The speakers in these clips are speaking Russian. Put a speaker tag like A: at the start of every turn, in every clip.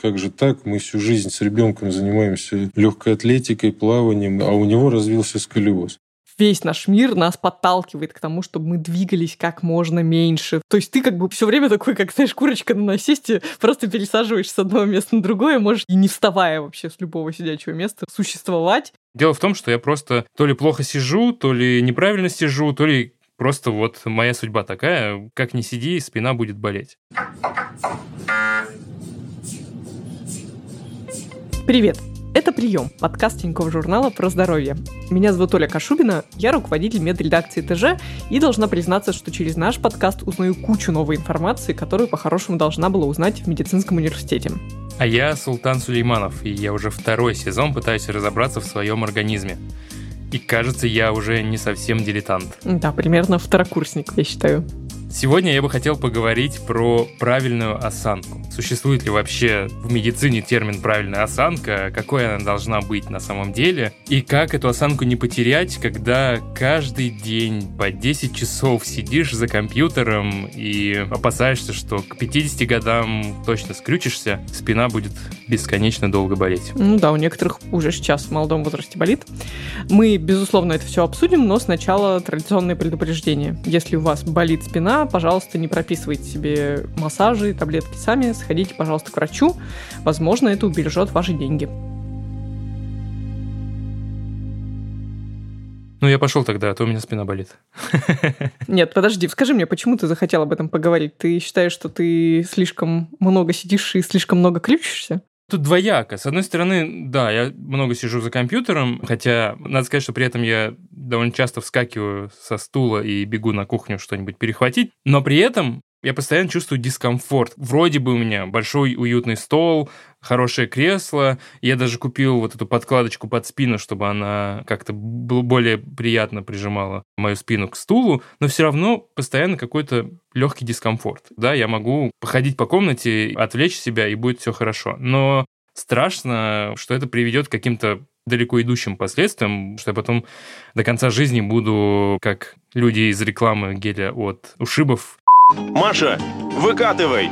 A: Как же так? Мы всю жизнь с ребенком занимаемся легкой атлетикой, плаванием, а у него развился сколиоз
B: весь наш мир нас подталкивает к тому, чтобы мы двигались как можно меньше. То есть ты как бы все время такой, как, знаешь, курочка на насесте, просто пересаживаешься с одного места на другое, можешь и не вставая вообще с любого сидячего места существовать.
C: Дело в том, что я просто то ли плохо сижу, то ли неправильно сижу, то ли просто вот моя судьба такая, как ни сиди, спина будет болеть.
B: Привет! Это «Прием» — подкаст Тинькофф журнала про здоровье. Меня зовут Оля Кашубина, я руководитель медредакции ТЖ и должна признаться, что через наш подкаст узнаю кучу новой информации, которую по-хорошему должна была узнать в медицинском университете.
C: А я Султан Сулейманов, и я уже второй сезон пытаюсь разобраться в своем организме. И кажется, я уже не совсем дилетант.
B: Да, примерно второкурсник, я считаю.
C: Сегодня я бы хотел поговорить про правильную осанку. Существует ли вообще в медицине термин «правильная осанка», какой она должна быть на самом деле, и как эту осанку не потерять, когда каждый день по 10 часов сидишь за компьютером и опасаешься, что к 50 годам точно скрючишься, спина будет бесконечно долго болеть.
B: Ну да, у некоторых уже сейчас в молодом возрасте болит. Мы, безусловно, это все обсудим, но сначала традиционное предупреждение. Если у вас болит спина, пожалуйста, не прописывайте себе массажи, таблетки сами, сходите, пожалуйста, к врачу. Возможно, это убережет ваши деньги.
C: Ну, я пошел тогда, а то у меня спина болит.
B: Нет, подожди, скажи мне, почему ты захотел об этом поговорить? Ты считаешь, что ты слишком много сидишь и слишком много ключишься?
C: Тут двояко. С одной стороны, да, я много сижу за компьютером, хотя надо сказать, что при этом я довольно часто вскакиваю со стула и бегу на кухню что-нибудь перехватить, но при этом я постоянно чувствую дискомфорт. Вроде бы у меня большой уютный стол, хорошее кресло. Я даже купил вот эту подкладочку под спину, чтобы она как-то более приятно прижимала мою спину к стулу, но все равно постоянно какой-то легкий дискомфорт. Да, я могу походить по комнате, отвлечь себя, и будет все хорошо. Но страшно, что это приведет к каким-то далеко идущим последствиям, что я потом до конца жизни буду, как люди из рекламы геля от ушибов,
D: Маша, выкатывай!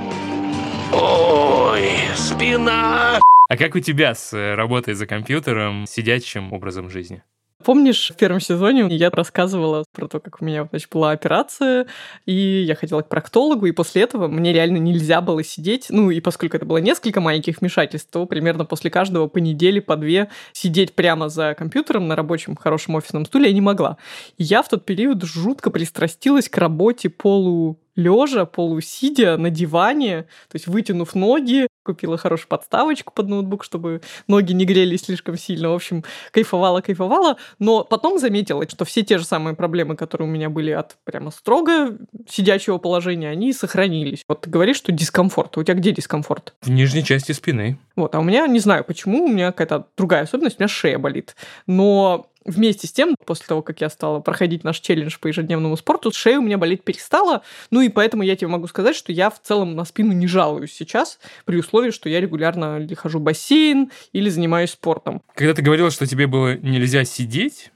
C: Ой, спина! А как у тебя с э, работой за компьютером, сидячим образом жизни?
B: Помнишь, в первом сезоне я рассказывала про то, как у меня значит, была операция, и я ходила к проктологу, и после этого мне реально нельзя было сидеть. Ну, и поскольку это было несколько маленьких вмешательств, то примерно после каждого по неделе, по две сидеть прямо за компьютером на рабочем хорошем офисном стуле я не могла. И я в тот период жутко пристрастилась к работе полу лежа, полусидя на диване, то есть вытянув ноги, купила хорошую подставочку под ноутбук, чтобы ноги не грелись слишком сильно. В общем, кайфовала, кайфовала. Но потом заметила, что все те же самые проблемы, которые у меня были от прямо строго сидячего положения, они сохранились. Вот ты говоришь, что дискомфорт. У тебя где дискомфорт?
C: В нижней части спины.
B: Вот, а у меня, не знаю почему, у меня какая-то другая особенность, у меня шея болит. Но Вместе с тем, после того, как я стала проходить наш челлендж по ежедневному спорту, шея у меня болеть перестала. Ну и поэтому я тебе могу сказать, что я в целом на спину не жалуюсь сейчас, при условии, что я регулярно хожу в бассейн, или занимаюсь спортом.
C: Когда ты говорила, что тебе было нельзя сидеть,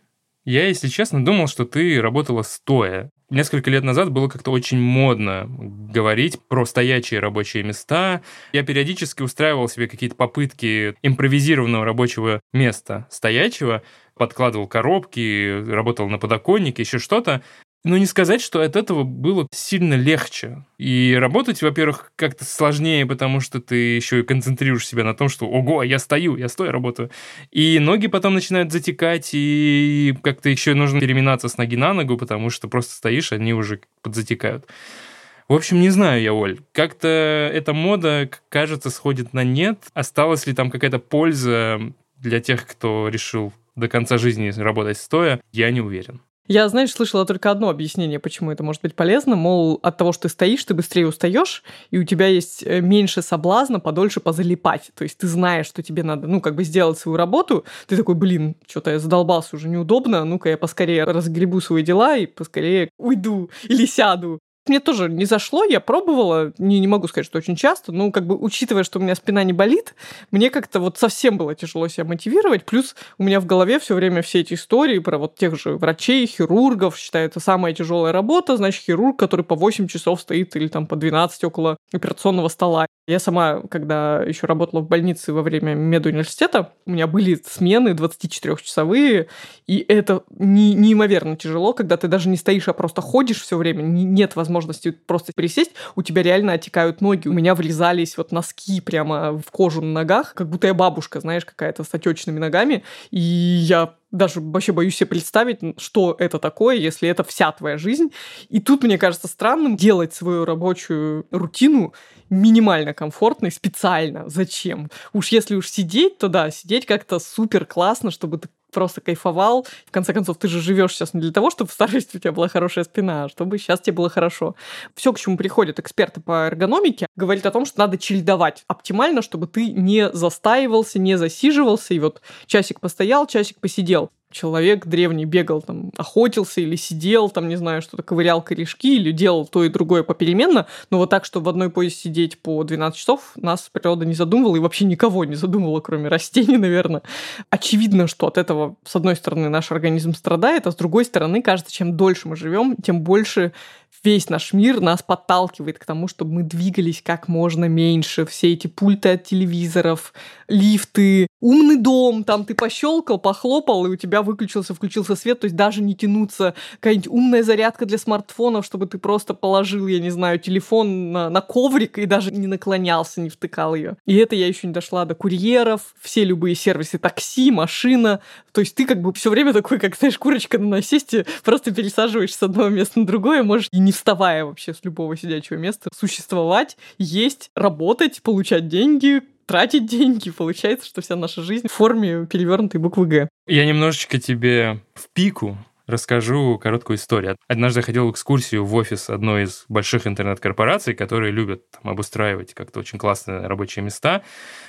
C: я, если честно, думал, что ты работала стоя. Несколько лет назад было как-то очень модно говорить про стоячие рабочие места. Я периодически устраивал себе какие-то попытки импровизированного рабочего места стоячего, подкладывал коробки, работал на подоконнике, еще что-то. Но не сказать, что от этого было сильно легче. И работать, во-первых, как-то сложнее, потому что ты еще и концентрируешь себя на том, что «Ого, я стою, я стою, работаю». И ноги потом начинают затекать, и как-то еще нужно переминаться с ноги на ногу, потому что просто стоишь, они уже подзатекают. В общем, не знаю я, Оль. Как-то эта мода, кажется, сходит на нет. Осталась ли там какая-то польза для тех, кто решил до конца жизни работать стоя, я не уверен.
B: Я, знаешь, слышала только одно объяснение, почему это может быть полезно. Мол, от того, что ты стоишь, ты быстрее устаешь, и у тебя есть э, меньше соблазна подольше позалипать. То есть ты знаешь, что тебе надо, ну, как бы сделать свою работу. Ты такой, блин, что-то я задолбался уже неудобно, ну-ка я поскорее разгребу свои дела и поскорее уйду или сяду. Мне тоже не зашло, я пробовала, не, не могу сказать, что очень часто, но как бы учитывая, что у меня спина не болит, мне как-то вот совсем было тяжело себя мотивировать, плюс у меня в голове все время все эти истории про вот тех же врачей, хирургов, считаю, это самая тяжелая работа, значит, хирург, который по 8 часов стоит или там по 12 около операционного стола. Я сама, когда еще работала в больнице во время медуниверситета, у меня были смены 24-часовые, и это не, неимоверно тяжело, когда ты даже не стоишь, а просто ходишь все время, нет возможности просто присесть, у тебя реально отекают ноги. У меня врезались вот носки прямо в кожу на ногах, как будто я бабушка, знаешь, какая-то с отечными ногами, и я даже вообще боюсь себе представить, что это такое, если это вся твоя жизнь. И тут, мне кажется, странным делать свою рабочую рутину минимально комфортной специально. Зачем? Уж если уж сидеть, то да, сидеть как-то супер классно, чтобы ты просто кайфовал. В конце концов, ты же живешь сейчас не для того, чтобы в старости у тебя была хорошая спина, а чтобы сейчас тебе было хорошо. Все, к чему приходят эксперты по эргономике, говорит о том, что надо чередовать оптимально, чтобы ты не застаивался, не засиживался, и вот часик постоял, часик посидел человек древний бегал, там, охотился или сидел, там, не знаю, что-то ковырял корешки или делал то и другое попеременно, но вот так, что в одной позе сидеть по 12 часов, нас природа не задумывала и вообще никого не задумывала, кроме растений, наверное. Очевидно, что от этого, с одной стороны, наш организм страдает, а с другой стороны, кажется, чем дольше мы живем, тем больше весь наш мир нас подталкивает к тому, чтобы мы двигались как можно меньше. Все эти пульты от телевизоров, лифты, умный дом, там ты пощелкал, похлопал, и у тебя выключился, включился свет, то есть даже не тянуться, какая-нибудь умная зарядка для смартфонов, чтобы ты просто положил, я не знаю, телефон на, на коврик и даже не наклонялся, не втыкал ее. И это я еще не дошла до курьеров, все любые сервисы, такси, машина. То есть ты как бы все время такой, как, знаешь, курочка на насесте, просто пересаживаешься с одного места на другое, можешь и не вставая вообще с любого сидячего места, существовать, есть, работать, получать деньги, тратить деньги. Получается, что вся наша жизнь в форме перевернутой буквы «Г».
C: Я немножечко тебе в пику расскажу короткую историю. Однажды я ходил в экскурсию в офис одной из больших интернет-корпораций, которые любят там, обустраивать как-то очень классные рабочие места.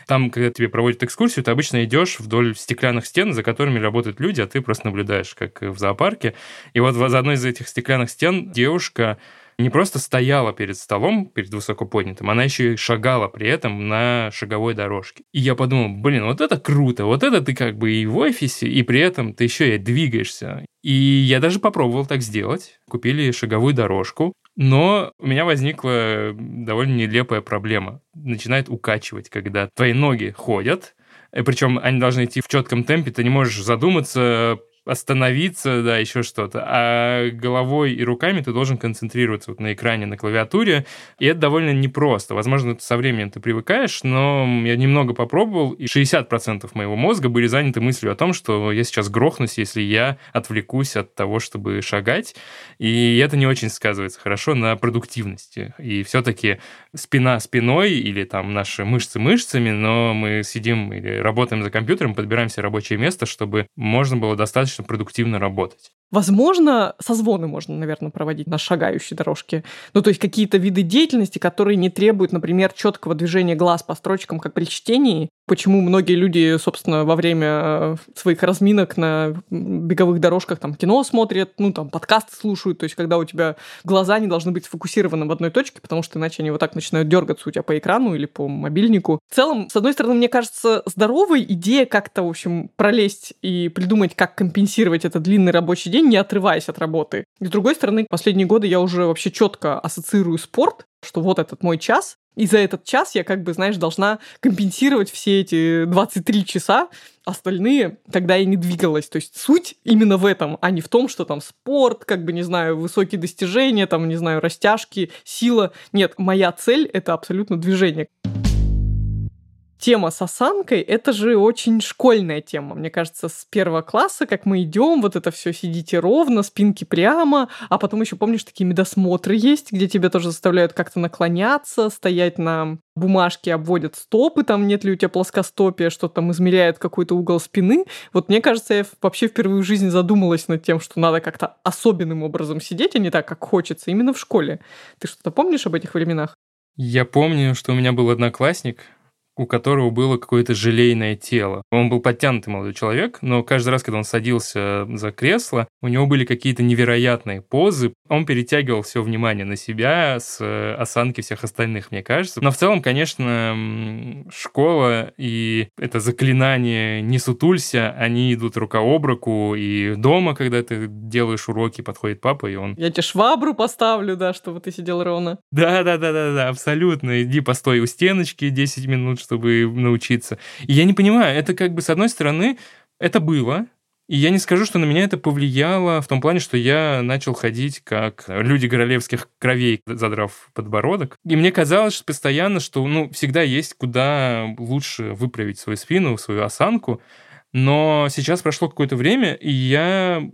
C: Там, когда тебе проводят экскурсию, ты обычно идешь вдоль стеклянных стен, за которыми работают люди, а ты просто наблюдаешь, как в зоопарке. И вот за одной из этих стеклянных стен девушка не просто стояла перед столом, перед высоко поднятым, она еще и шагала при этом на шаговой дорожке. И я подумал, блин, вот это круто, вот это ты как бы и в офисе, и при этом ты еще и двигаешься. И я даже попробовал так сделать. Купили шаговую дорожку, но у меня возникла довольно нелепая проблема. Начинает укачивать, когда твои ноги ходят, причем они должны идти в четком темпе, ты не можешь задуматься, остановиться, да, еще что-то. А головой и руками ты должен концентрироваться вот на экране, на клавиатуре. И это довольно непросто. Возможно, со временем ты привыкаешь, но я немного попробовал, и 60% моего мозга были заняты мыслью о том, что я сейчас грохнусь, если я отвлекусь от того, чтобы шагать. И это не очень сказывается хорошо на продуктивности. И все-таки спина спиной или там наши мышцы мышцами, но мы сидим или работаем за компьютером, подбираем себе рабочее место, чтобы можно было достаточно достаточно продуктивно работать.
B: Возможно, созвоны можно, наверное, проводить на шагающей дорожке. Ну, то есть какие-то виды деятельности, которые не требуют, например, четкого движения глаз по строчкам, как при чтении. Почему многие люди, собственно, во время э, своих разминок на беговых дорожках там кино смотрят, ну, там подкасты слушают. То есть когда у тебя глаза не должны быть сфокусированы в одной точке, потому что иначе они вот так начинают дергаться у тебя по экрану или по мобильнику. В целом, с одной стороны, мне кажется, здоровой идея как-то, в общем, пролезть и придумать, как компенсировать этот длинный рабочий день, не отрываясь от работы. И с другой стороны, последние годы я уже вообще четко ассоциирую спорт, что вот этот мой час, и за этот час я, как бы, знаешь, должна компенсировать все эти 23 часа, остальные, когда я не двигалась. То есть суть именно в этом, а не в том, что там спорт, как бы, не знаю, высокие достижения, там, не знаю, растяжки, сила. Нет, моя цель — это абсолютно движение тема с осанкой — это же очень школьная тема. Мне кажется, с первого класса, как мы идем, вот это все сидите ровно, спинки прямо, а потом еще помнишь, такие медосмотры есть, где тебя тоже заставляют как-то наклоняться, стоять на бумажке, обводят стопы, там нет ли у тебя плоскостопия, что там измеряют какой-то угол спины. Вот мне кажется, я вообще впервые в жизни задумалась над тем, что надо как-то особенным образом сидеть, а не так, как хочется, именно в школе. Ты что-то помнишь об этих временах?
C: Я помню, что у меня был одноклассник, у которого было какое-то желейное тело. Он был подтянутый молодой человек, но каждый раз, когда он садился за кресло, у него были какие-то невероятные позы. Он перетягивал все внимание на себя с э, осанки всех остальных, мне кажется. Но в целом, конечно, школа и это заклинание «не сутулься», они идут рука об руку, и дома, когда ты делаешь уроки, подходит папа, и он...
B: Я тебе швабру поставлю, да, чтобы ты сидел ровно.
C: Да-да-да-да-да, абсолютно. Иди постой у стеночки 10 минут, чтобы научиться. И я не понимаю, это как бы, с одной стороны, это было, и я не скажу, что на меня это повлияло в том плане, что я начал ходить как люди королевских кровей, задрав подбородок. И мне казалось что постоянно, что ну, всегда есть куда лучше выправить свою спину, свою осанку. Но сейчас прошло какое-то время, и я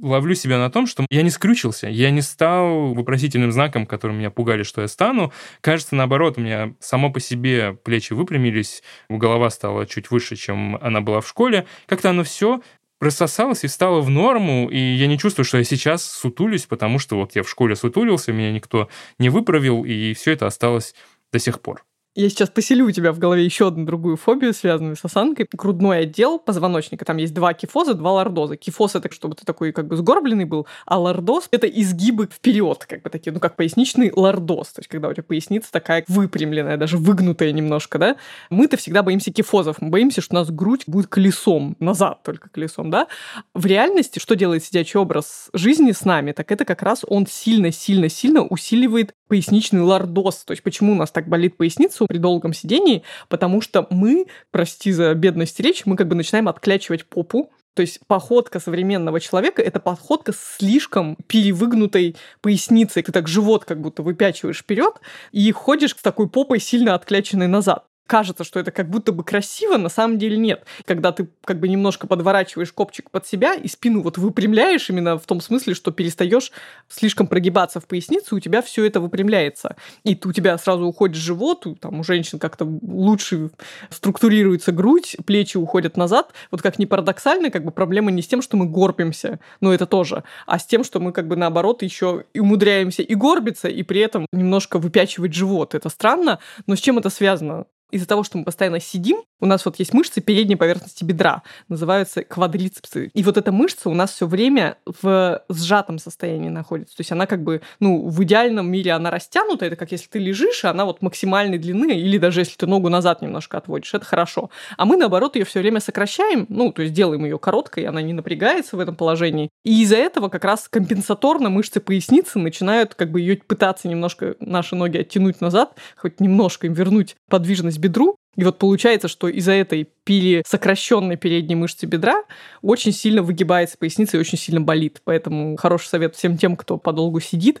C: ловлю себя на том, что я не скрючился, я не стал вопросительным знаком, которым меня пугали, что я стану. Кажется, наоборот, у меня само по себе плечи выпрямились, голова стала чуть выше, чем она была в школе. Как-то оно все рассосалось и стало в норму, и я не чувствую, что я сейчас сутулюсь, потому что вот я в школе сутулился, меня никто не выправил, и все это осталось до сих пор.
B: Я сейчас поселю у тебя в голове еще одну другую фобию, связанную с осанкой. Грудной отдел позвоночника. Там есть два кифоза, два лордоза. Кифоз — это чтобы ты такой как бы сгорбленный был, а лордоз — это изгибы вперед, как бы такие, ну, как поясничный лордоз. То есть, когда у тебя поясница такая выпрямленная, даже выгнутая немножко, да. Мы-то всегда боимся кифозов. Мы боимся, что у нас грудь будет колесом, назад только колесом, да. В реальности, что делает сидячий образ жизни с нами, так это как раз он сильно-сильно-сильно усиливает поясничный лордоз. То есть, почему у нас так болит поясница при долгом сидении, потому что мы, прости за бедность речь, мы как бы начинаем отклячивать попу, то есть походка современного человека — это походка с слишком перевыгнутой поясницей. Ты так живот как будто выпячиваешь вперед и ходишь с такой попой сильно откляченной назад кажется, что это как будто бы красиво, на самом деле нет. Когда ты как бы немножко подворачиваешь копчик под себя и спину вот выпрямляешь именно в том смысле, что перестаешь слишком прогибаться в поясницу, у тебя все это выпрямляется. И у тебя сразу уходит живот, там у женщин как-то лучше структурируется грудь, плечи уходят назад. Вот как ни парадоксально, как бы проблема не с тем, что мы горбимся, но это тоже, а с тем, что мы как бы наоборот еще и умудряемся и горбиться, и при этом немножко выпячивать живот. Это странно, но с чем это связано? Из-за того, что мы постоянно сидим, у нас вот есть мышцы передней поверхности бедра, называются квадрицепсы. И вот эта мышца у нас все время в сжатом состоянии находится. То есть она как бы, ну, в идеальном мире она растянута, это как если ты лежишь, и она вот максимальной длины, или даже если ты ногу назад немножко отводишь, это хорошо. А мы, наоборот, ее все время сокращаем, ну, то есть делаем ее короткой, она не напрягается в этом положении. И из-за этого как раз компенсаторно мышцы поясницы начинают как бы ее пытаться немножко наши ноги оттянуть назад, хоть немножко им вернуть подвижность бедру. И вот получается, что из-за этой пили сокращенной передней мышцы бедра очень сильно выгибается поясница и очень сильно болит. Поэтому хороший совет всем тем, кто подолгу сидит,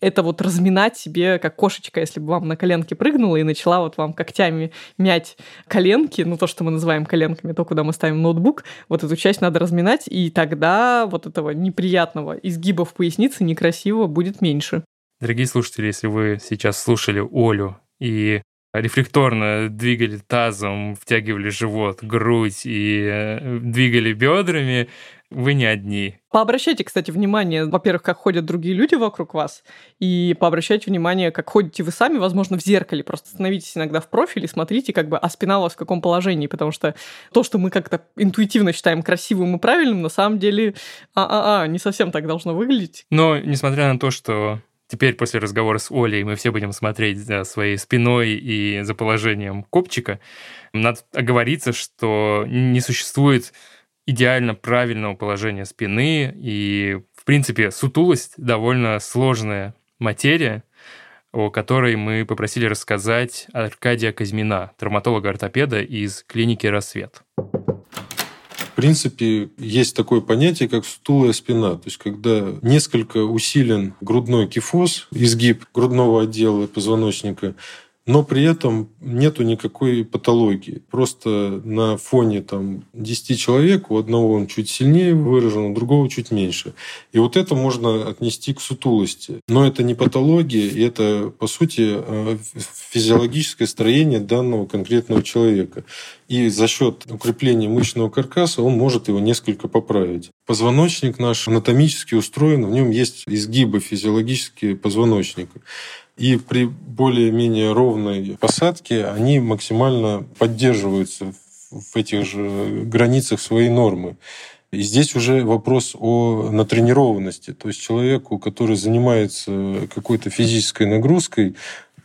B: это вот разминать себе, как кошечка, если бы вам на коленке прыгнула и начала вот вам когтями мять коленки, ну то, что мы называем коленками, то, куда мы ставим ноутбук, вот эту часть надо разминать, и тогда вот этого неприятного изгиба в пояснице некрасивого будет меньше.
C: Дорогие слушатели, если вы сейчас слушали Олю и рефлекторно двигали тазом, втягивали живот, грудь и э, двигали бедрами, вы не одни.
B: Пообращайте, кстати, внимание, во-первых, как ходят другие люди вокруг вас, и пообращайте внимание, как ходите вы сами, возможно, в зеркале. Просто становитесь иногда в профиле, смотрите, как бы, а спина у вас в каком положении, потому что то, что мы как-то интуитивно считаем красивым и правильным, на самом деле, а-а-а, не совсем так должно выглядеть.
C: Но, несмотря на то, что Теперь после разговора с Олей мы все будем смотреть за своей спиной и за положением копчика. Надо оговориться, что не существует идеально правильного положения спины, и, в принципе, сутулость довольно сложная материя, о которой мы попросили рассказать Аркадия Казьмина, травматолога-ортопеда из клиники «Рассвет»
A: принципе, есть такое понятие, как стулая спина. То есть, когда несколько усилен грудной кифоз, изгиб грудного отдела позвоночника, но при этом нету никакой патологии. Просто на фоне там, 10 человек у одного он чуть сильнее выражен, у другого чуть меньше. И вот это можно отнести к сутулости. Но это не патология, и это, по сути, э, физиологическое строение данного конкретного человека. И за счет укрепления мышечного каркаса он может его несколько поправить. Позвоночник наш анатомически устроен, в нем есть изгибы физиологические позвоночника. И при более-менее ровной посадке они максимально поддерживаются в этих же границах своей нормы. И здесь уже вопрос о натренированности. То есть человеку, который занимается какой-то физической нагрузкой,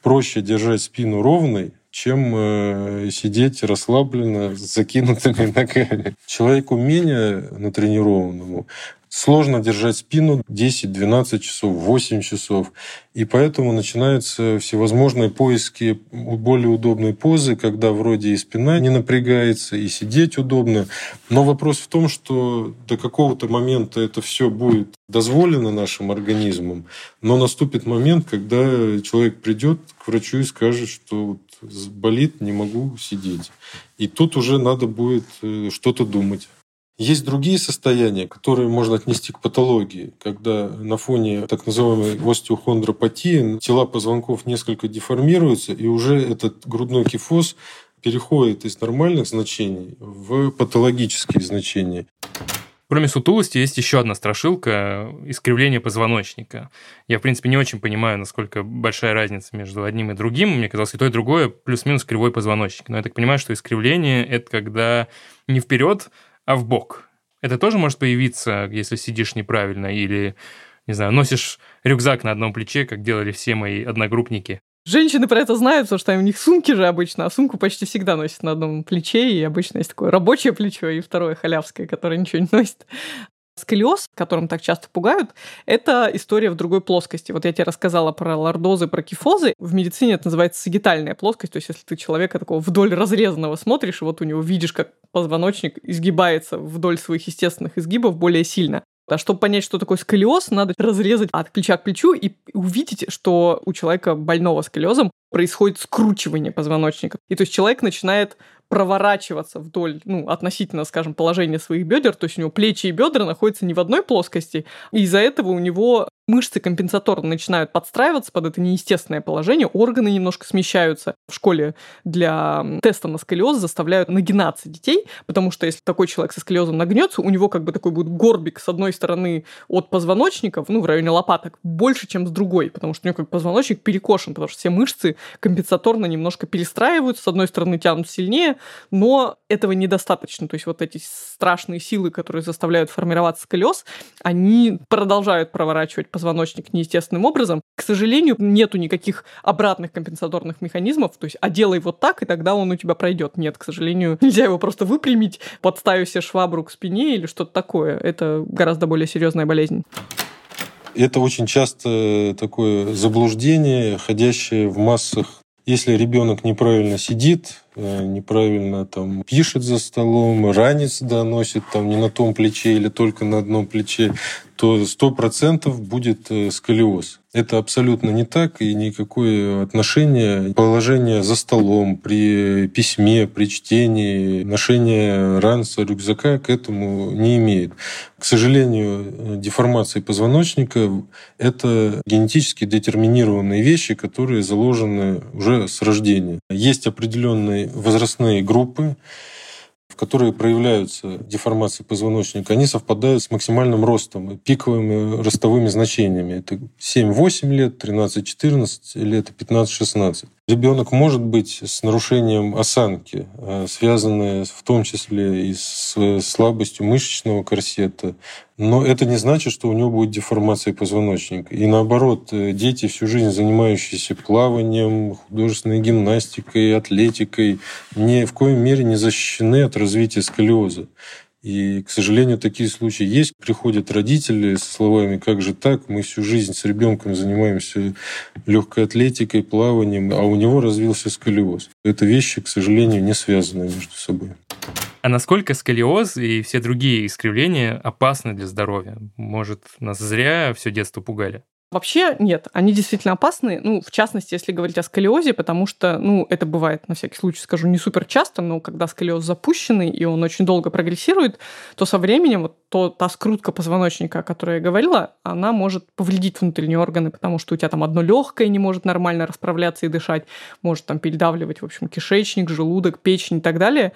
A: проще держать спину ровной, чем э, сидеть расслабленно с закинутыми ногами. Человеку менее натренированному сложно держать спину 10-12 часов, 8 часов. И поэтому начинаются всевозможные поиски более удобной позы, когда вроде и спина не напрягается, и сидеть удобно. Но вопрос в том, что до какого-то момента это все будет дозволено нашим организмом, но наступит момент, когда человек придет к врачу и скажет, что болит, не могу сидеть. И тут уже надо будет э, что-то думать. Есть другие состояния, которые можно отнести к патологии, когда на фоне так называемой остеохондропатии тела позвонков несколько деформируются, и уже этот грудной кифоз переходит из нормальных значений в патологические значения.
C: Кроме сутулости есть еще одна страшилка – искривление позвоночника. Я, в принципе, не очень понимаю, насколько большая разница между одним и другим. Мне казалось, и то, и другое плюс-минус кривой позвоночник. Но я так понимаю, что искривление – это когда не вперед, а в бок. Это тоже может появиться, если сидишь неправильно или, не знаю, носишь рюкзак на одном плече, как делали все мои одногруппники.
B: Женщины про это знают, потому что у них сумки же обычно, а сумку почти всегда носят на одном плече, и обычно есть такое рабочее плечо и второе халявское, которое ничего не носит. Сколиоз, которым так часто пугают, это история в другой плоскости. Вот я тебе рассказала про лордозы, про кифозы. В медицине это называется сагитальная плоскость. То есть если ты человека такого вдоль разрезанного смотришь, вот у него видишь, как позвоночник изгибается вдоль своих естественных изгибов более сильно. А чтобы понять, что такое сколиоз, надо разрезать от плеча к плечу и увидеть, что у человека больного сколиозом происходит скручивание позвоночника. И то есть человек начинает проворачиваться вдоль, ну, относительно, скажем, положения своих бедер, то есть у него плечи и бедра находятся не в одной плоскости, и из-за этого у него мышцы компенсаторно начинают подстраиваться под это неестественное положение, органы немножко смещаются. В школе для теста на сколиоз заставляют нагинаться детей, потому что если такой человек со сколиозом нагнется, у него как бы такой будет горбик с одной стороны от позвоночника, ну, в районе лопаток, больше, чем с другой, потому что у него как позвоночник перекошен, потому что все мышцы компенсаторно немножко перестраиваются, с одной стороны тянут сильнее, но этого недостаточно. То есть вот эти страшные силы, которые заставляют формироваться сколиоз, они продолжают проворачивать позвоночник неестественным образом. К сожалению, нету никаких обратных компенсаторных механизмов, то есть, а делай вот так, и тогда он у тебя пройдет. Нет, к сожалению, нельзя его просто выпрямить, подставив себе швабру к спине или что-то такое. Это гораздо более серьезная болезнь.
A: Это очень часто такое заблуждение, ходящее в массах. Если ребенок неправильно сидит, э, неправильно там пишет за столом, ранец доносит там не на том плече или только на одном плече, то 100% будет э, сколиоз. Это абсолютно не так, и никакое отношение положение за столом, при письме, при чтении, ношение ранца, рюкзака к этому не имеет. К сожалению, деформация позвоночника – это генетически детерминированные вещи, которые заложены уже с рождения. Есть определенные возрастные группы, в которые проявляются деформации позвоночника, они совпадают с максимальным ростом и пиковыми ростовыми значениями. Это 7-8 лет, 13-14 лет и 15-16. Ребенок может быть с нарушением осанки, э, связанное в том числе и с слабостью мышечного корсета, но это не значит, что у него будет деформация позвоночника. И наоборот, э, дети, всю жизнь занимающиеся плаванием, художественной гимнастикой, атлетикой, ни в коем мере не защищены от развития сколиоза. И, к сожалению, такие случаи есть. Приходят родители со словами «как же так? Мы всю жизнь с ребенком занимаемся легкой атлетикой, плаванием, а у него развился сколиоз». Это вещи, к сожалению, не связаны между собой.
C: А насколько сколиоз и все другие искривления опасны для здоровья? Может, нас зря все детство пугали?
B: Вообще нет, они действительно опасны, ну, в частности, если говорить о сколиозе, потому что, ну, это бывает, на всякий случай скажу, не супер часто, но когда сколиоз запущенный, и он очень долго прогрессирует, то со временем вот то, та скрутка позвоночника, о которой я говорила, она может повредить внутренние органы, потому что у тебя там одно легкое не может нормально расправляться и дышать, может там передавливать, в общем, кишечник, желудок, печень и так далее.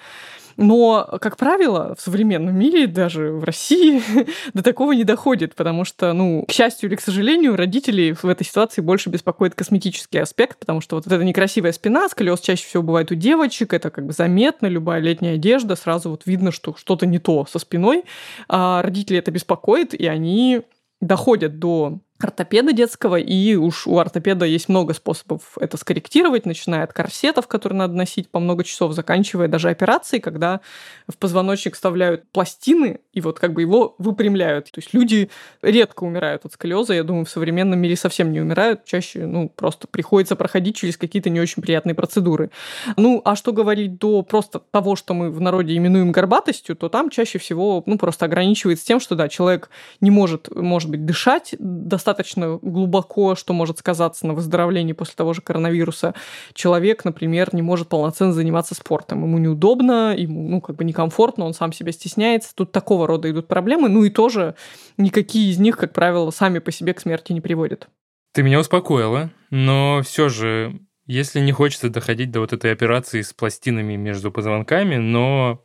B: Но, как правило, в современном мире, даже в России, до такого не доходит, потому что, ну, к счастью или к сожалению, родителей в этой ситуации больше беспокоит косметический аспект, потому что вот эта некрасивая спина, сколиоз чаще всего бывает у девочек, это как бы заметно, любая летняя одежда, сразу вот видно, что что-то не то со спиной. А родители это беспокоит, и они доходят до ортопеда детского, и уж у ортопеда есть много способов это скорректировать, начиная от корсетов, которые надо носить по много часов, заканчивая даже операцией, когда в позвоночник вставляют пластины и вот как бы его выпрямляют. То есть люди редко умирают от сколиоза, я думаю, в современном мире совсем не умирают, чаще, ну, просто приходится проходить через какие-то не очень приятные процедуры. Ну, а что говорить до просто того, что мы в народе именуем горбатостью, то там чаще всего, ну, просто ограничивается тем, что, да, человек не может, может быть, дышать достаточно достаточно глубоко, что может сказаться на выздоровлении после того же коронавируса. Человек, например, не может полноценно заниматься спортом. Ему неудобно, ему ну, как бы некомфортно, он сам себя стесняется. Тут такого рода идут проблемы. Ну и тоже никакие из них, как правило, сами по себе к смерти не приводят.
C: Ты меня успокоила, но все же, если не хочется доходить до вот этой операции с пластинами между позвонками, но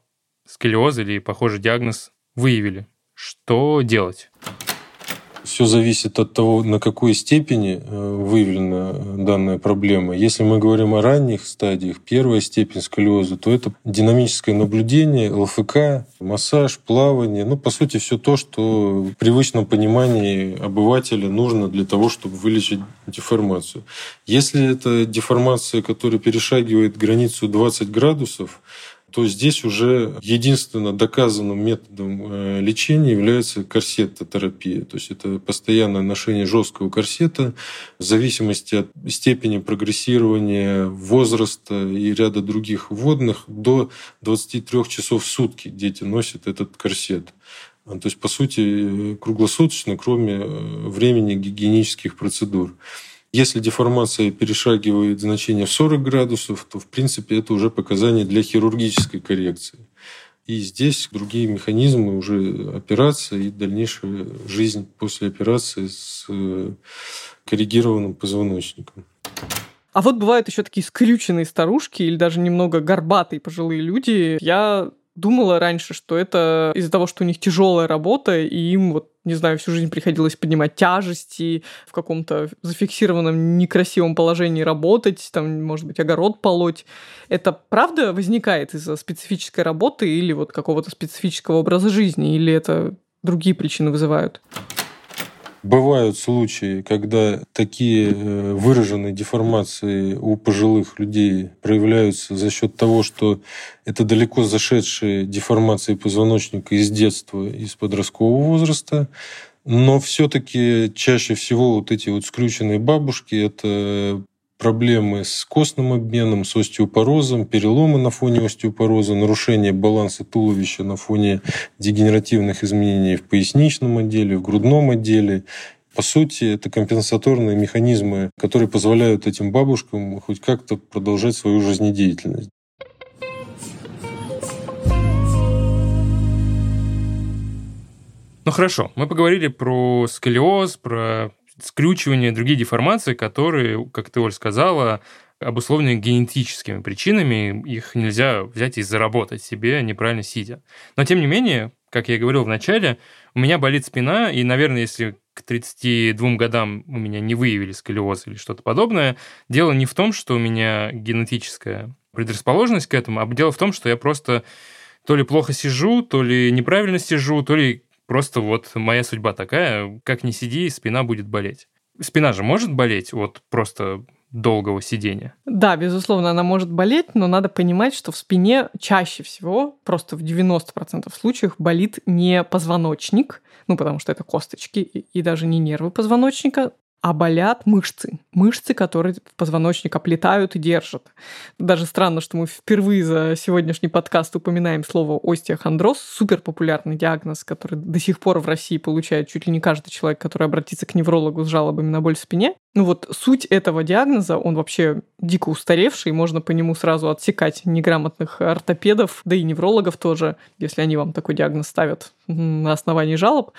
C: сколиоз или похожий диагноз выявили, что делать?
A: Все зависит от того, на какой степени э, выявлена данная проблема. Если мы говорим о ранних стадиях, первая степень сколиоза, то это динамическое наблюдение, ЛФК, массаж, плавание. Ну, по сути, все то, что в привычном понимании обывателя нужно для того, чтобы вылечить деформацию. Если это деформация, которая перешагивает границу 20 градусов, то здесь уже единственно доказанным методом э, лечения является корсетотерапия. То есть это постоянное ношение жесткого корсета в зависимости от степени прогрессирования возраста и ряда других вводных до 23 часов в сутки дети носят этот корсет. То есть, по сути, круглосуточно, кроме э, времени гигиенических процедур. Если деформация перешагивает значение в 40 градусов, то, в принципе, это уже показание для хирургической коррекции. И здесь другие механизмы уже операция и дальнейшая жизнь после операции с э, коррегированным позвоночником.
B: А вот бывают еще такие скрюченные старушки или даже немного горбатые пожилые люди. Я думала раньше, что это из-за того, что у них тяжелая работа, и им вот, не знаю, всю жизнь приходилось поднимать тяжести, в каком-то зафиксированном некрасивом положении работать, там, может быть, огород полоть. Это правда возникает из-за специфической работы или вот какого-то специфического образа жизни, или это другие причины вызывают?
A: Бывают случаи, когда такие э, выраженные деформации у пожилых людей проявляются за счет того, что это далеко зашедшие деформации позвоночника из детства, из подросткового возраста. Но все-таки чаще всего вот эти вот скрюченные бабушки – это проблемы с костным обменом, с остеопорозом, переломы на фоне остеопороза, нарушение баланса туловища на фоне дегенеративных изменений в поясничном отделе, в грудном отделе. По сути, это компенсаторные механизмы, которые позволяют этим бабушкам хоть как-то продолжать свою жизнедеятельность.
C: Ну хорошо, мы поговорили про сколиоз, про скрючивание, другие деформации, которые, как ты, Оль, сказала, обусловлены генетическими причинами, их нельзя взять и заработать себе, неправильно сидя. Но, тем не менее, как я говорил в начале, у меня болит спина, и, наверное, если к 32 годам у меня не выявили сколиоз или что-то подобное, дело не в том, что у меня генетическая предрасположенность к этому, а дело в том, что я просто то ли плохо сижу, то ли неправильно сижу, то ли Просто вот моя судьба такая, как ни сиди, спина будет болеть. Спина же может болеть от просто долгого сидения.
B: Да, безусловно, она может болеть, но надо понимать, что в спине чаще всего, просто в 90% случаев, болит не позвоночник, ну, потому что это косточки и даже не нервы позвоночника, а болят мышцы. Мышцы, которые позвоночник оплетают и держат. Даже странно, что мы впервые за сегодняшний подкаст упоминаем слово остеохондроз, супер популярный диагноз, который до сих пор в России получает чуть ли не каждый человек, который обратится к неврологу с жалобами на боль в спине. Ну вот суть этого диагноза, он вообще дико устаревший, можно по нему сразу отсекать неграмотных ортопедов, да и неврологов тоже, если они вам такой диагноз ставят на основании жалоб.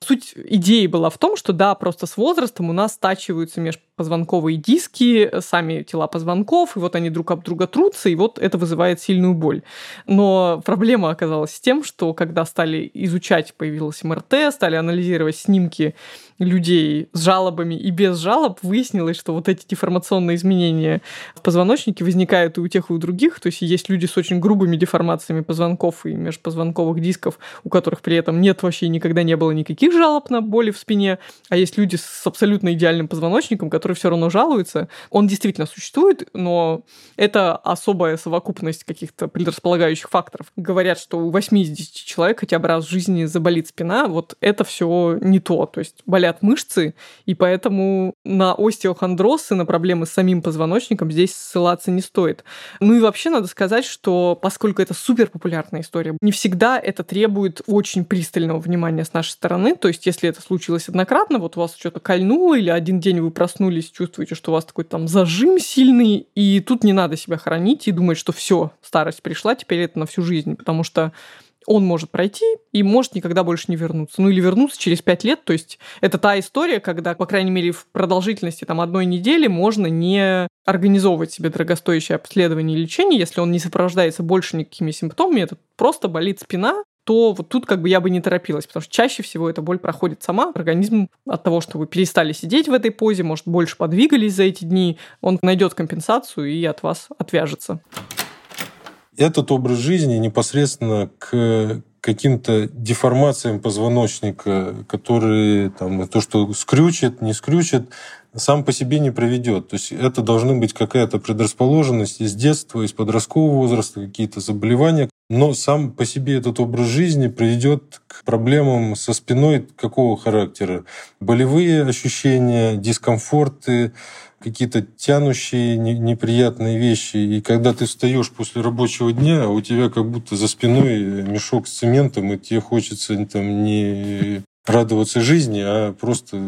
B: Суть идеи была в том, что да, просто с возрастом у нас стачиваются позвонковые диски, сами тела позвонков, и вот они друг об друга трутся, и вот это вызывает сильную боль. Но проблема оказалась в тем, что когда стали изучать, появилась МРТ, стали анализировать снимки людей с жалобами и без жалоб, выяснилось, что вот эти деформационные изменения в позвоночнике возникают и у тех, и у других. То есть есть люди с очень грубыми деформациями позвонков и межпозвонковых дисков, у которых при этом нет вообще никогда не было никаких жалоб на боли в спине, а есть люди с абсолютно идеальным позвоночником, которые все равно жалуются. Он действительно существует, но это особая совокупность каких-то предрасполагающих факторов. Говорят, что у 80 человек хотя бы раз в жизни заболит спина, вот это все не то. То есть болят мышцы, и поэтому на остеохондроз и на проблемы с самим позвоночником здесь ссылаться не стоит. Ну и вообще надо сказать, что поскольку это супер популярная история, не всегда это требует очень пристального внимания с нашей стороны. То есть, если это случилось однократно, вот у вас что-то кольнуло, или один день вы проснулись, чувствуете, что у вас такой там зажим сильный, и тут не надо себя хранить и думать, что все, старость пришла, теперь это на всю жизнь, потому что он может пройти и может никогда больше не вернуться. Ну или вернуться через пять лет. То есть это та история, когда, по крайней мере, в продолжительности там, одной недели можно не организовывать себе дорогостоящее обследование и лечение, если он не сопровождается больше никакими симптомами, это просто болит спина, то вот тут как бы я бы не торопилась, потому что чаще всего эта боль проходит сама. Организм от того, что вы перестали сидеть в этой позе, может, больше подвигались за эти дни, он найдет компенсацию и от вас отвяжется
A: этот образ жизни непосредственно к каким-то деформациям позвоночника, которые там, то, что скрючит, не скрючит, сам по себе не приведет. То есть это должны быть какая-то предрасположенность из детства, из подросткового возраста, какие-то заболевания. Но сам по себе этот образ жизни приведет к проблемам со спиной какого характера? Болевые ощущения, дискомфорты, какие-то тянущие неприятные вещи. И когда ты встаешь после рабочего дня, у тебя как будто за спиной мешок с цементом, и тебе хочется там не радоваться жизни, а просто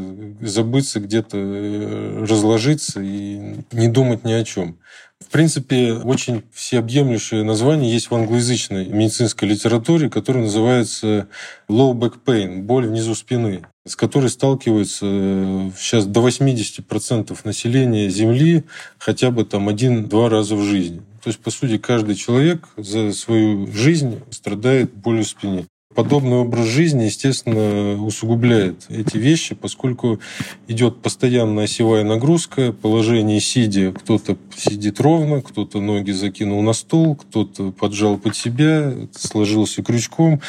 A: забыться где-то, э, разложиться и не думать ни о чем. В принципе, очень всеобъемлющее название есть в англоязычной медицинской литературе, которое называется low back pain, боль внизу спины с которой сталкиваются э, сейчас до 80% населения Земли хотя бы там один-два раза в жизни. То есть, по сути, каждый человек за свою жизнь страдает болью в спине подобный образ жизни, естественно, усугубляет эти вещи, поскольку идет постоянная осевая нагрузка, положение сидя, кто-то сидит ровно, кто-то ноги закинул на стол, кто-то поджал под себя, сложился крючком,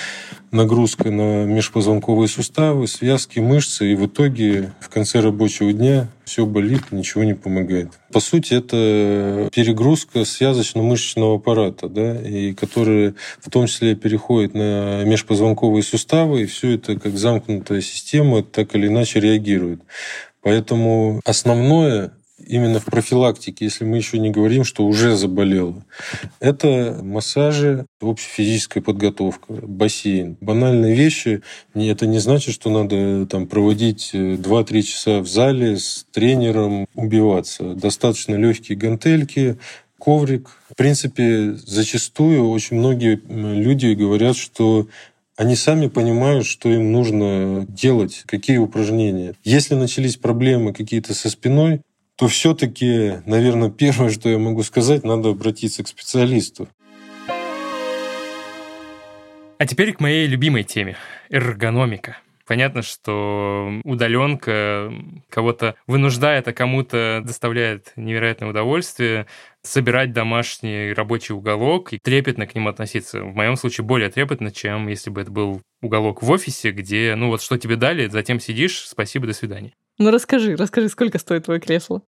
A: нагрузка на межпозвонковые суставы, связки, мышцы, и в итоге в конце рабочего дня все болит, ничего не помогает. По сути, это перегрузка связочно-мышечного аппарата, да, и которая в том числе переходит на межпозвонковые суставы, и все это как замкнутая система так или иначе реагирует. Поэтому основное именно в профилактике, если мы еще не говорим, что уже заболело. Это массажи, общая физическая подготовка, бассейн. Банальные вещи. Это не значит, что надо там, проводить 2-3 часа в зале с тренером, убиваться. Достаточно легкие гантельки, коврик. В принципе, зачастую очень многие люди говорят, что они сами понимают, что им нужно делать, какие упражнения. Если начались проблемы какие-то со спиной, то все-таки, наверное, первое, что я могу сказать, надо обратиться к специалисту.
C: А теперь к моей любимой теме – эргономика. Понятно, что удаленка кого-то вынуждает, а кому-то доставляет невероятное удовольствие собирать домашний рабочий уголок и трепетно к нему относиться. В моем случае более трепетно, чем если бы это был уголок в офисе, где, ну вот что тебе дали, затем сидишь, спасибо, до свидания.
B: Ну расскажи, расскажи, сколько стоит твое кресло?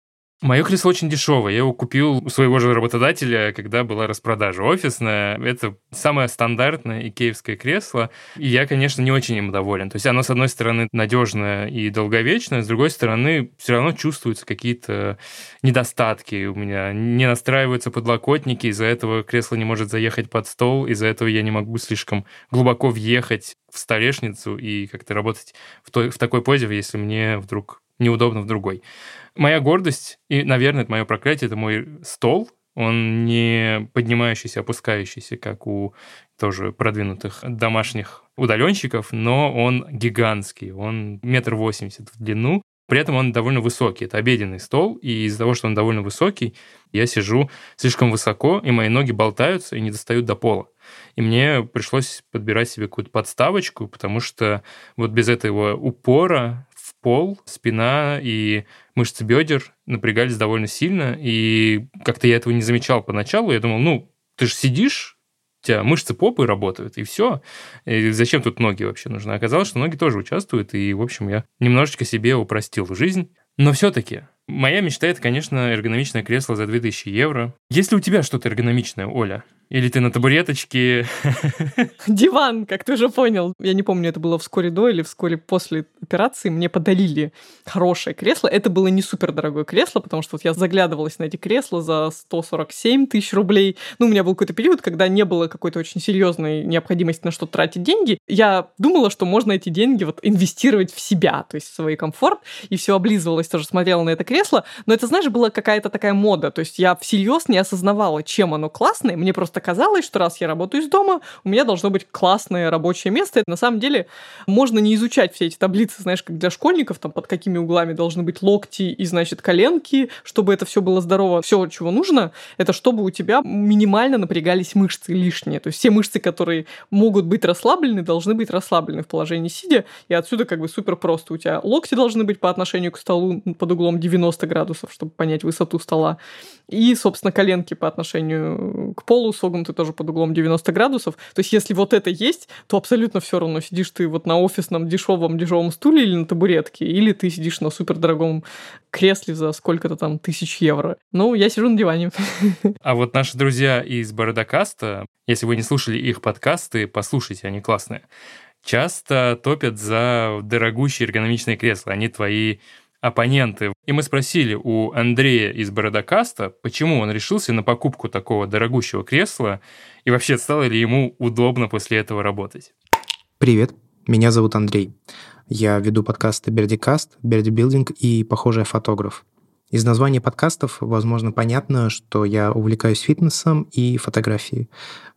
C: Мое кресло очень дешевое. Я его купил у своего же работодателя, когда была распродажа офисная. Это самое стандартное икеевское кресло. И я, конечно, не очень им доволен. То есть оно, с одной стороны, надежное и долговечное, с другой стороны, все равно чувствуются какие-то недостатки у меня. Не настраиваются подлокотники, из-за этого кресло не может заехать под стол, из-за этого я не могу слишком глубоко въехать в столешницу и как-то работать в, той, в такой позе, если мне вдруг неудобно в другой. Моя гордость, и, наверное, это мое проклятие, это мой стол, он не поднимающийся, опускающийся, как у тоже продвинутых домашних удаленщиков, но он гигантский, он метр восемьдесят в длину, При этом он довольно высокий. Это обеденный стол, и из-за того, что он довольно высокий, я сижу слишком высоко, и мои ноги болтаются и не достают до пола. И мне пришлось подбирать себе какую-то подставочку, потому что вот без этого упора пол спина и мышцы бедер напрягались довольно сильно, и как-то я этого не замечал поначалу. Я думал, ну, ты же сидишь, у тебя мышцы попы работают, и все. И зачем тут ноги вообще нужны? Оказалось, что ноги тоже участвуют, и, в общем, я немножечко себе упростил жизнь. Но все-таки моя мечта – это, конечно, эргономичное кресло за 2000 евро. Есть ли у тебя что-то эргономичное, Оля? Или ты на табуреточке?
B: Диван, как ты уже понял. Я не помню, это было вскоре до или вскоре после операции. Мне подарили хорошее кресло. Это было не супер дорогое кресло, потому что вот я заглядывалась на эти кресла за 147 тысяч рублей. Ну, у меня был какой-то период, когда не было какой-то очень серьезной необходимости на что-то тратить деньги. Я думала, что можно эти деньги вот инвестировать в себя, то есть в свой комфорт. И все облизывалась, тоже смотрела на это кресло. Но это, знаешь, была какая-то такая мода. То есть я всерьез не осознавала, чем оно классное. Мне просто просто казалось, что раз я работаю из дома, у меня должно быть классное рабочее место. На самом деле можно не изучать все эти таблицы, знаешь, как для школьников, там под какими углами должны быть локти и, значит, коленки, чтобы это все было здорово. Все, чего нужно, это чтобы у тебя минимально напрягались мышцы лишние. То есть все мышцы, которые могут быть расслаблены, должны быть расслаблены в положении сидя. И отсюда как бы супер просто. У тебя локти должны быть по отношению к столу под углом 90 градусов, чтобы понять высоту стола. И, собственно, коленки по отношению к полу согнуты тоже под углом 90 градусов. То есть, если вот это есть, то абсолютно все равно, сидишь ты вот на офисном дешевом дешевом стуле или на табуретке, или ты сидишь на супердорогом кресле за сколько-то там тысяч евро. Ну, я сижу на диване.
C: А вот наши друзья из Бородокаста, если вы не слушали их подкасты, послушайте, они классные часто топят за дорогущие эргономичные кресла. Они твои оппоненты. И мы спросили у Андрея из Бородокаста, почему он решился на покупку такого дорогущего кресла и вообще стало ли ему удобно после этого работать.
E: Привет, меня зовут Андрей. Я веду подкасты Бердикаст, Берди Билдинг и «Похожий фотограф». Из названия подкастов, возможно, понятно, что я увлекаюсь фитнесом и фотографией,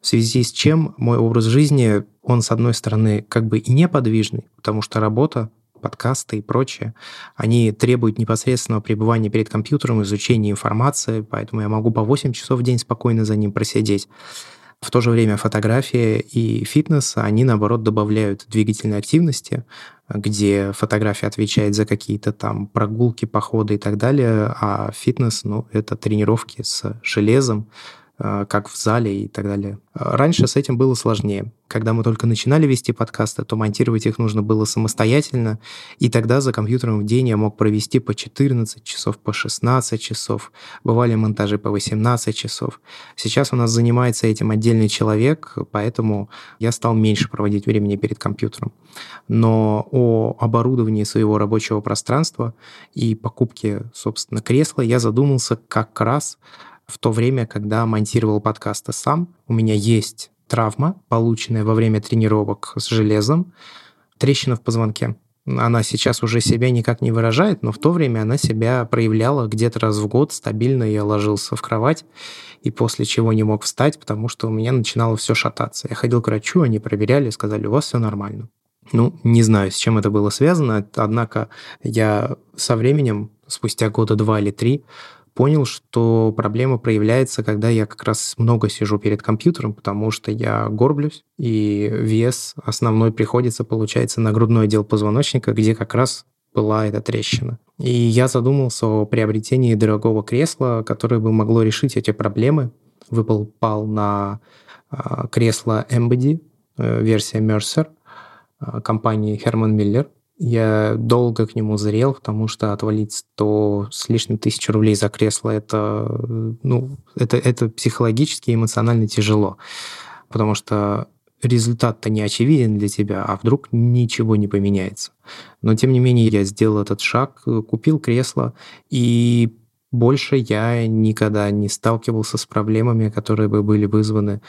E: в связи с чем мой образ жизни, он, с одной стороны, как бы и неподвижный, потому что работа подкасты и прочее, они требуют непосредственного пребывания перед компьютером, изучения информации, поэтому я могу по 8 часов в день спокойно за ним просидеть. В то же время фотография и фитнес, они, наоборот, добавляют двигательной активности, где фотография отвечает за какие-то там прогулки, походы и так далее, а фитнес, ну, это тренировки с железом, как в зале и так далее. Раньше с этим было сложнее. Когда мы только начинали вести подкасты, то монтировать их нужно было самостоятельно, и тогда за компьютером в день я мог провести по 14 часов, по 16 часов. Бывали монтажи по 18 часов. Сейчас у нас занимается этим отдельный человек, поэтому я стал меньше проводить времени перед компьютером. Но о оборудовании своего рабочего пространства и покупке, собственно, кресла я задумался как раз в то время, когда монтировал подкасты сам. У меня есть травма, полученная во время тренировок с железом, трещина в позвонке. Она сейчас уже себя никак не выражает, но в то время она себя проявляла где-то раз в год стабильно. Я ложился в кровать и после чего не мог встать, потому что у меня начинало все шататься. Я ходил к врачу, они проверяли, сказали, у вас все нормально. Ну, не знаю, с чем это было связано, однако я со временем, спустя года два или три, понял, что проблема проявляется, когда я как раз много сижу перед компьютером, потому что я горблюсь, и вес основной приходится, получается, на грудной отдел позвоночника, где как раз была эта трещина. И я задумался о приобретении дорогого кресла, которое бы могло решить эти проблемы. Выпал на а, кресло Embody, э, версия Mercer, а, компании Herman Miller – я долго к нему зрел, потому что отвалить 100 с лишним тысяч рублей за кресло это, ну, это, это психологически и эмоционально тяжело. Потому что результат-то не очевиден для тебя, а вдруг ничего не поменяется. Но тем не менее я сделал этот шаг, купил кресло, и больше я никогда не сталкивался с проблемами, которые бы были вызваны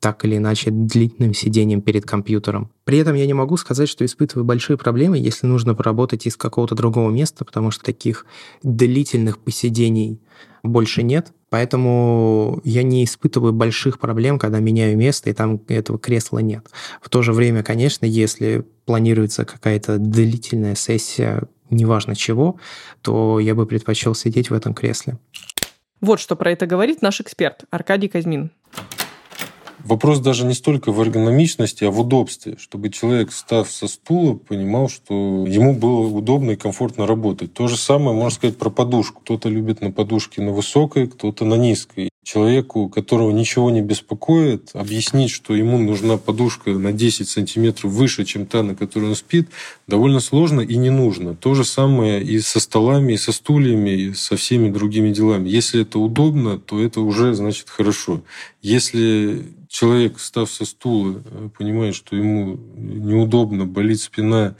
E: так или иначе длительным сидением перед компьютером. При этом я не могу сказать, что испытываю большие проблемы, если нужно поработать из какого-то другого места, потому что таких длительных посидений больше нет. Поэтому я не испытываю больших проблем, когда меняю место, и там этого кресла нет. В то же время, конечно, если планируется какая-то длительная сессия неважно чего, то я бы предпочел сидеть в этом кресле.
B: Вот что про это говорит наш эксперт Аркадий Казьмин.
A: Вопрос даже не столько в эргономичности, а в удобстве, чтобы человек, став со стула, понимал, что ему было удобно и комфортно работать. То же самое можно сказать про подушку. Кто-то любит на подушке на высокой, кто-то на низкой. Человеку, которого ничего не беспокоит, объяснить, что ему нужна подушка на 10 сантиметров выше, чем та, на которой он спит, довольно сложно и не нужно. То же самое и со столами, и со стульями, и со всеми другими делами. Если это удобно, то это уже значит хорошо. Если человек, став со стула, понимает, что ему неудобно, болит спина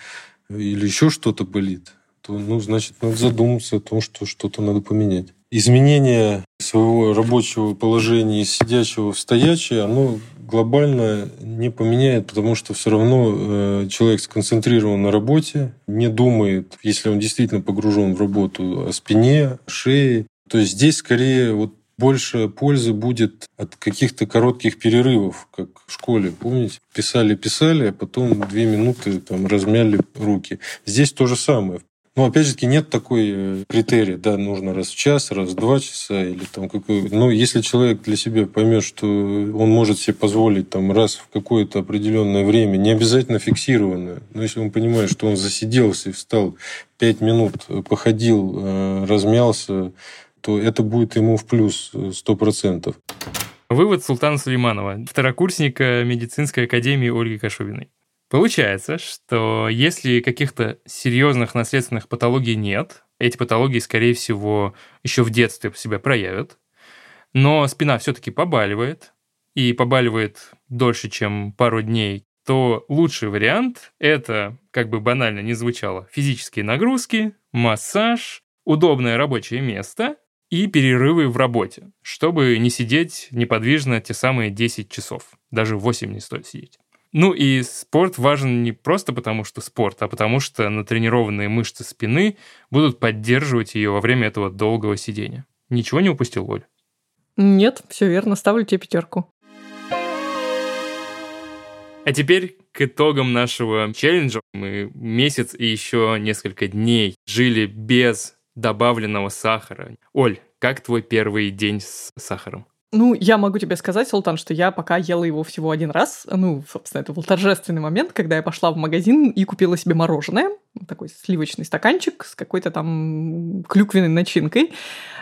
A: или еще что-то болит, то, ну, значит, надо задуматься о том, что что-то надо поменять. Изменение своего рабочего положения из сидячего в стоячее, оно глобально не поменяет, потому что все равно э, человек сконцентрирован на работе, не думает, если он действительно погружен в работу, о спине, шее. То есть здесь скорее вот больше пользы будет от каких-то коротких перерывов, как в школе, помните? Писали-писали, а потом две минуты там размяли руки. Здесь то же самое. Но опять же таки нет такой э, критерия, да, нужно раз в час, раз в два часа или там какой. Но если человек для себя поймет, что он может себе позволить там раз в какое-то определенное время, не обязательно фиксированное, но если он понимает, что он засиделся и встал пять минут, походил, э, размялся, то это будет ему в плюс 100%.
C: Вывод Султана Сулейманова, второкурсника медицинской академии Ольги Кашубиной. Получается, что если каких-то серьезных наследственных патологий нет, эти патологии, скорее всего, еще в детстве себя проявят, но спина все-таки побаливает, и побаливает дольше, чем пару дней, то лучший вариант – это, как бы банально не звучало, физические нагрузки, массаж, удобное рабочее место и перерывы в работе, чтобы не сидеть неподвижно те самые 10 часов. Даже 8 не стоит сидеть. Ну и спорт важен не просто потому, что спорт, а потому что натренированные мышцы спины будут поддерживать ее во время этого долгого сидения. Ничего не упустил, Оль?
B: Нет, все верно, ставлю тебе пятерку.
C: А теперь к итогам нашего челленджа. Мы месяц и еще несколько дней жили без добавленного сахара. Оль, как твой первый день с сахаром?
B: Ну, я могу тебе сказать, Султан, что я пока ела его всего один раз. Ну, собственно, это был торжественный момент, когда я пошла в магазин и купила себе мороженое. Такой сливочный стаканчик с какой-то там клюквенной начинкой.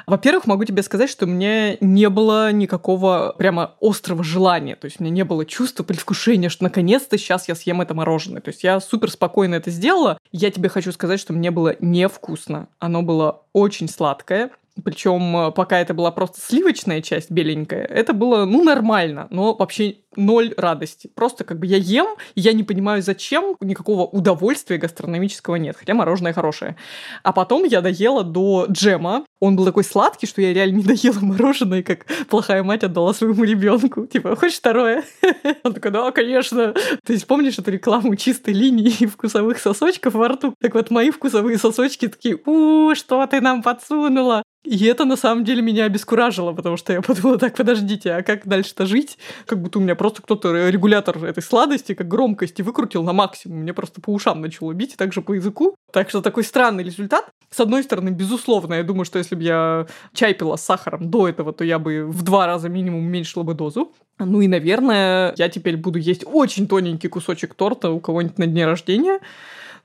B: Во-первых, могу тебе сказать, что мне не было никакого прямо острого желания. То есть у меня не было чувства предвкушения, что наконец-то сейчас я съем это мороженое. То есть я супер спокойно это сделала. Я тебе хочу сказать, что мне было невкусно. Оно было очень сладкое. Причем э, пока это была просто сливочная часть беленькая, это было, ну, нормально, но вообще ноль радости. Просто как бы я ем, я не понимаю, зачем, никакого удовольствия гастрономического нет, хотя мороженое хорошее. А потом я доела до джема. Он был такой сладкий, что я реально не доела мороженое, как плохая мать отдала своему ребенку. Типа, хочешь второе? Он такой, да, конечно. То есть помнишь эту рекламу чистой линии и вкусовых сосочков во рту? Так вот, мои вкусовые сосочки такие, у, что ты нам подсунула? И это на самом деле меня обескуражило, потому что я подумала, так, подождите, а как дальше-то жить? Как будто у меня просто кто-то регулятор этой сладости, как громкости, выкрутил на максимум. Мне просто по ушам начало бить, и также по языку. Так что такой странный результат. С одной стороны, безусловно, я думаю, что если бы я чай пила с сахаром до этого, то я бы в два раза минимум уменьшила бы дозу. Ну и, наверное, я теперь буду есть очень тоненький кусочек торта у кого-нибудь на дне рождения.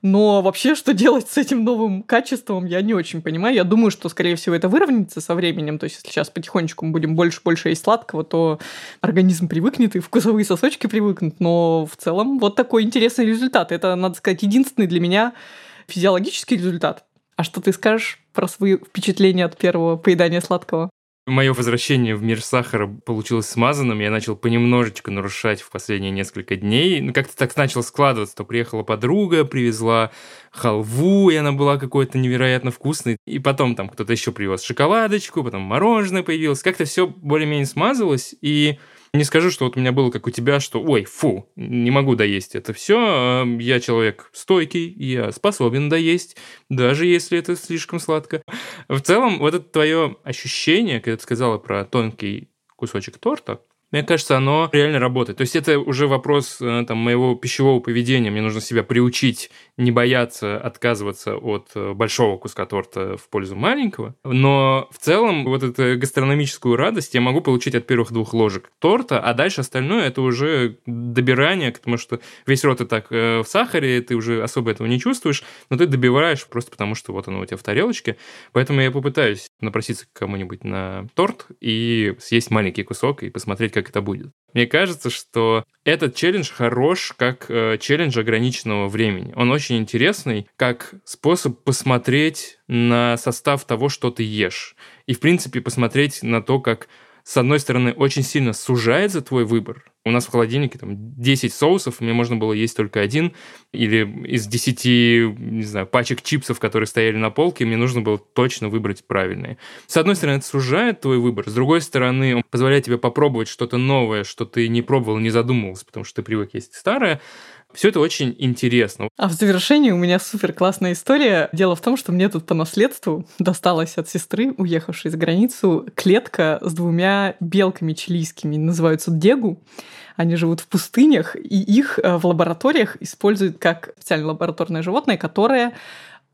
B: Но вообще, что делать с этим новым качеством, я не очень понимаю. Я думаю, что, скорее всего, это выровняется со временем. То есть, если сейчас потихонечку мы будем больше-больше есть сладкого, то организм привыкнет, и вкусовые сосочки привыкнут. Но в целом вот такой интересный результат. Это, надо сказать, единственный для меня физиологический результат. А что ты скажешь про свои впечатления от первого поедания сладкого?
C: Мое возвращение в мир сахара получилось смазанным. Я начал понемножечку нарушать в последние несколько дней. Ну, как-то так начал складываться. То приехала подруга, привезла халву, и она была какой-то невероятно вкусной. И потом там кто-то еще привез шоколадочку, потом мороженое появилось. Как-то все более-менее смазалось, и не скажу, что вот у меня было как у тебя, что ой, фу, не могу доесть это все. Я человек стойкий, я способен доесть, даже если это слишком сладко. В целом, вот это твое ощущение, когда ты сказала про тонкий кусочек торта, мне кажется, оно реально работает. То есть это уже вопрос э, там, моего пищевого поведения. Мне нужно себя приучить не бояться отказываться от э, большого куска торта в пользу маленького. Но в целом вот эту гастрономическую радость я могу получить от первых двух ложек торта, а дальше остальное это уже добирание, потому что весь рот и так э, в сахаре, ты уже особо этого не чувствуешь, но ты добиваешь просто потому, что вот оно у тебя в тарелочке. Поэтому я попытаюсь напроситься к кому-нибудь на торт и съесть маленький кусок и посмотреть, как это будет. Мне кажется, что этот челлендж хорош как э, челлендж ограниченного времени. Он очень интересный как способ посмотреть на состав того, что ты ешь. И, в принципе, посмотреть на то, как с одной стороны, очень сильно сужается твой выбор. У нас в холодильнике там 10 соусов, мне можно было есть только один. Или из 10, не знаю, пачек чипсов, которые стояли на полке, мне нужно было точно выбрать правильные. С одной стороны, это сужает твой выбор. С другой стороны, он позволяет тебе попробовать что-то новое, что ты не пробовал, не задумывался, потому что ты привык есть старое. Все это очень интересно.
B: А в завершении у меня супер классная история. Дело в том, что мне тут по наследству досталась от сестры, уехавшей за границу, клетка с двумя белками чилийскими. Называются дегу. Они живут в пустынях, и их э, в лабораториях используют как специальное лабораторное животное, которое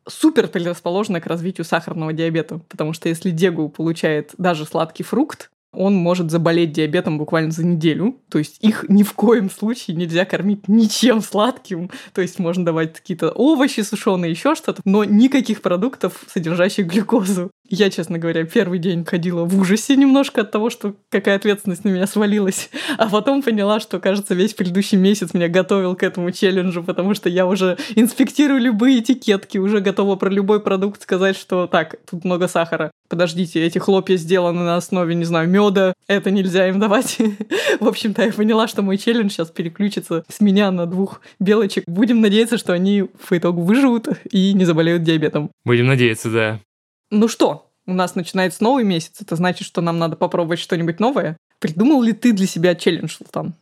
B: супер предрасположено к развитию сахарного диабета, потому что если дегу получает даже сладкий фрукт, он может заболеть диабетом буквально за неделю. То есть их ни в коем случае нельзя кормить ничем сладким. То есть можно давать какие-то овощи сушеные, еще что-то, но никаких продуктов, содержащих глюкозу. Я, честно говоря, первый день ходила в ужасе немножко от того, что какая ответственность на меня свалилась. А потом поняла, что, кажется, весь предыдущий месяц меня готовил к этому челленджу, потому что я уже инспектирую любые этикетки, уже готова про любой продукт сказать, что так, тут много сахара. Подождите, эти хлопья сделаны на основе, не знаю, меда, это нельзя им давать. В общем-то, я поняла, что мой челлендж сейчас переключится с меня на двух белочек. Будем надеяться, что они в итоге выживут и не заболеют диабетом.
C: Будем надеяться, да.
B: Ну что, у нас начинается новый месяц. Это значит, что нам надо попробовать что-нибудь новое. Придумал ли ты для себя челлендж, Султан?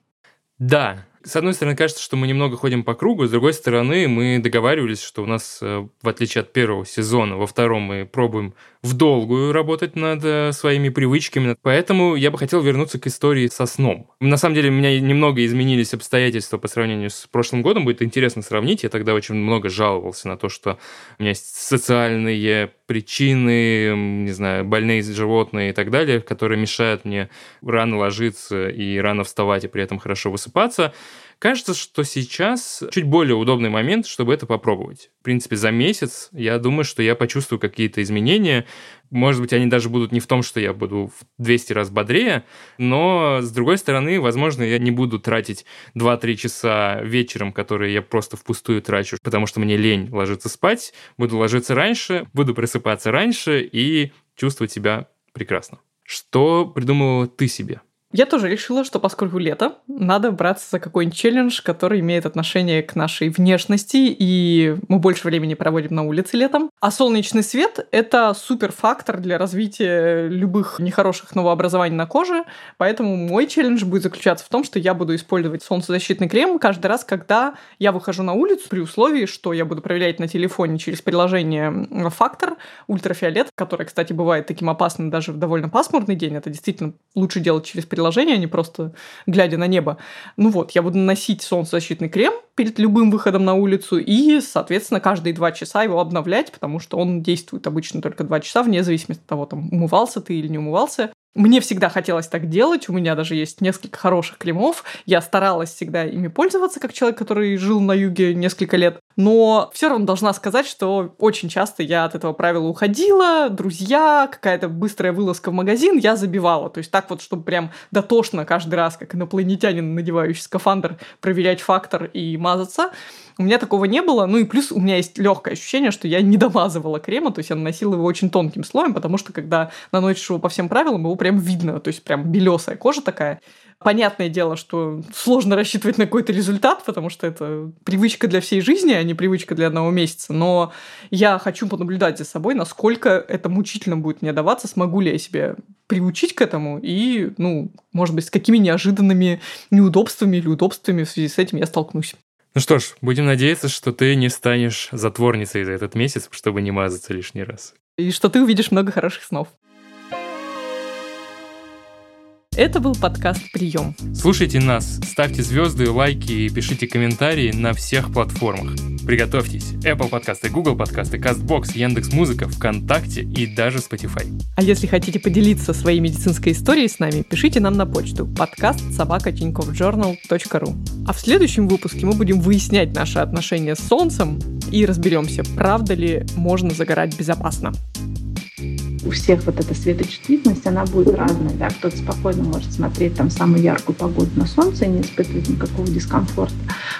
C: Да, с одной стороны, кажется, что мы немного ходим по кругу, с другой стороны, мы договаривались, что у нас, э, в отличие от первого сезона, во втором мы пробуем в долгую работать над э, своими привычками. Поэтому я бы хотел вернуться к истории со сном. На самом деле, у меня немного изменились обстоятельства по сравнению с прошлым годом. Будет интересно сравнить. Я тогда очень много жаловался на то, что у меня есть социальные причины, не знаю, больные животные и так далее, которые мешают мне рано ложиться и рано вставать и при этом хорошо высыпаться. Кажется, что сейчас чуть более удобный момент, чтобы это попробовать. В принципе, за месяц я думаю, что я почувствую какие-то изменения. Может быть, они даже будут не в том, что я буду в 200 раз бодрее, но, с другой стороны, возможно, я не буду тратить 2-3 часа вечером, которые я просто впустую трачу, потому что мне лень ложиться спать. Буду ложиться раньше, буду просыпаться раньше и чувствовать себя прекрасно. Что придумала ты себе?
B: Я тоже решила, что поскольку лето, надо браться за какой-нибудь челлендж, который имеет отношение к нашей внешности, и мы больше времени проводим на улице летом. А солнечный свет — это супер фактор для развития любых нехороших новообразований на коже, поэтому мой челлендж будет заключаться в том, что я буду использовать солнцезащитный крем каждый раз, когда я выхожу на улицу, при условии, что я буду проверять на телефоне через приложение «Фактор» ультрафиолет, который, кстати, бывает таким опасным даже в довольно пасмурный день. Это действительно лучше делать через приложение а не просто глядя на небо. Ну вот, я буду наносить солнцезащитный крем перед любым выходом на улицу и, соответственно, каждые два часа его обновлять, потому что он действует обычно только два часа, вне зависимости от того, там, умывался ты или не умывался. Мне всегда хотелось так делать, у меня даже есть несколько хороших кремов, я старалась всегда ими пользоваться, как человек, который жил на юге несколько лет, но все равно должна сказать, что очень часто я от этого правила уходила, друзья, какая-то быстрая вылазка в магазин, я забивала, то есть так вот, чтобы прям дотошно каждый раз, как инопланетянин, надевающий скафандр, проверять фактор и мазаться, у меня такого не было. Ну и плюс у меня есть легкое ощущение, что я не домазывала крема, то есть я наносила его очень тонким слоем, потому что когда наносишь его по всем правилам, его прям видно, то есть прям белесая кожа такая. Понятное дело, что сложно рассчитывать на какой-то результат, потому что это привычка для всей жизни, а не привычка для одного месяца. Но я хочу понаблюдать за собой, насколько это мучительно будет мне даваться, смогу ли я себя приучить к этому и, ну, может быть, с какими неожиданными неудобствами или удобствами в связи с этим я столкнусь.
C: Ну что ж, будем надеяться, что ты не станешь затворницей за этот месяц, чтобы не мазаться лишний раз.
B: И что ты увидишь много хороших снов. Это был подкаст «Прием».
C: Слушайте нас, ставьте звезды, лайки и пишите комментарии на всех платформах. Приготовьтесь. Apple подкасты, Google подкасты, CastBox, Яндекс.Музыка, ВКонтакте и даже Spotify.
B: А если хотите поделиться своей медицинской историей с нами, пишите нам на почту подкаст собака ру. А в следующем выпуске мы будем выяснять наши отношения с Солнцем и разберемся, правда ли можно загорать безопасно
F: у всех вот эта светочувствительность, она будет разная. Да? Кто-то спокойно может смотреть там самую яркую погоду на солнце и не испытывать никакого дискомфорта.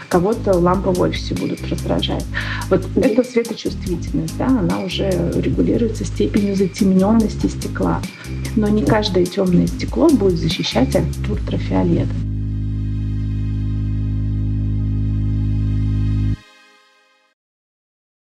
F: Кого-то лампы в офисе будут раздражать. Вот эта светочувствительность, да, она уже регулируется степенью затемненности стекла. Но не каждое темное стекло будет защищать от ультрафиолета.